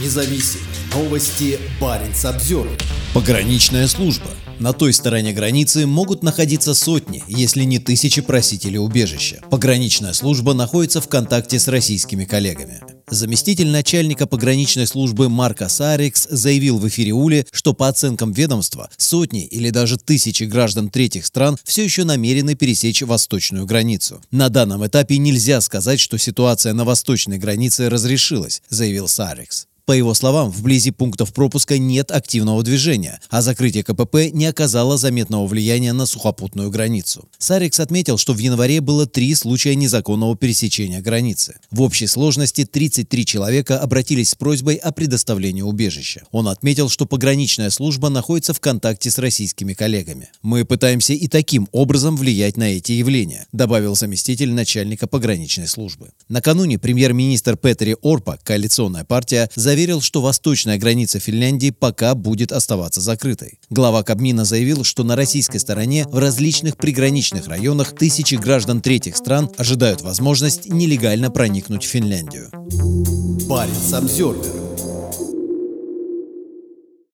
независим. Новости Баренц обзор. Пограничная служба. На той стороне границы могут находиться сотни, если не тысячи просителей убежища. Пограничная служба находится в контакте с российскими коллегами. Заместитель начальника пограничной службы Марка Сарикс заявил в эфире Ули, что по оценкам ведомства сотни или даже тысячи граждан третьих стран все еще намерены пересечь восточную границу. На данном этапе нельзя сказать, что ситуация на восточной границе разрешилась, заявил Сарикс. По его словам, вблизи пунктов пропуска нет активного движения, а закрытие КПП не оказало заметного влияния на сухопутную границу. Сарикс отметил, что в январе было три случая незаконного пересечения границы. В общей сложности 33 человека обратились с просьбой о предоставлении убежища. Он отметил, что пограничная служба находится в контакте с российскими коллегами. «Мы пытаемся и таким образом влиять на эти явления», добавил заместитель начальника пограничной службы. Накануне премьер-министр Петери Орпа, коалиционная партия, заявил, заверил, что восточная граница Финляндии пока будет оставаться закрытой. Глава Кабмина заявил, что на российской стороне в различных приграничных районах тысячи граждан третьих стран ожидают возможность нелегально проникнуть в Финляндию. Баренц Обзервер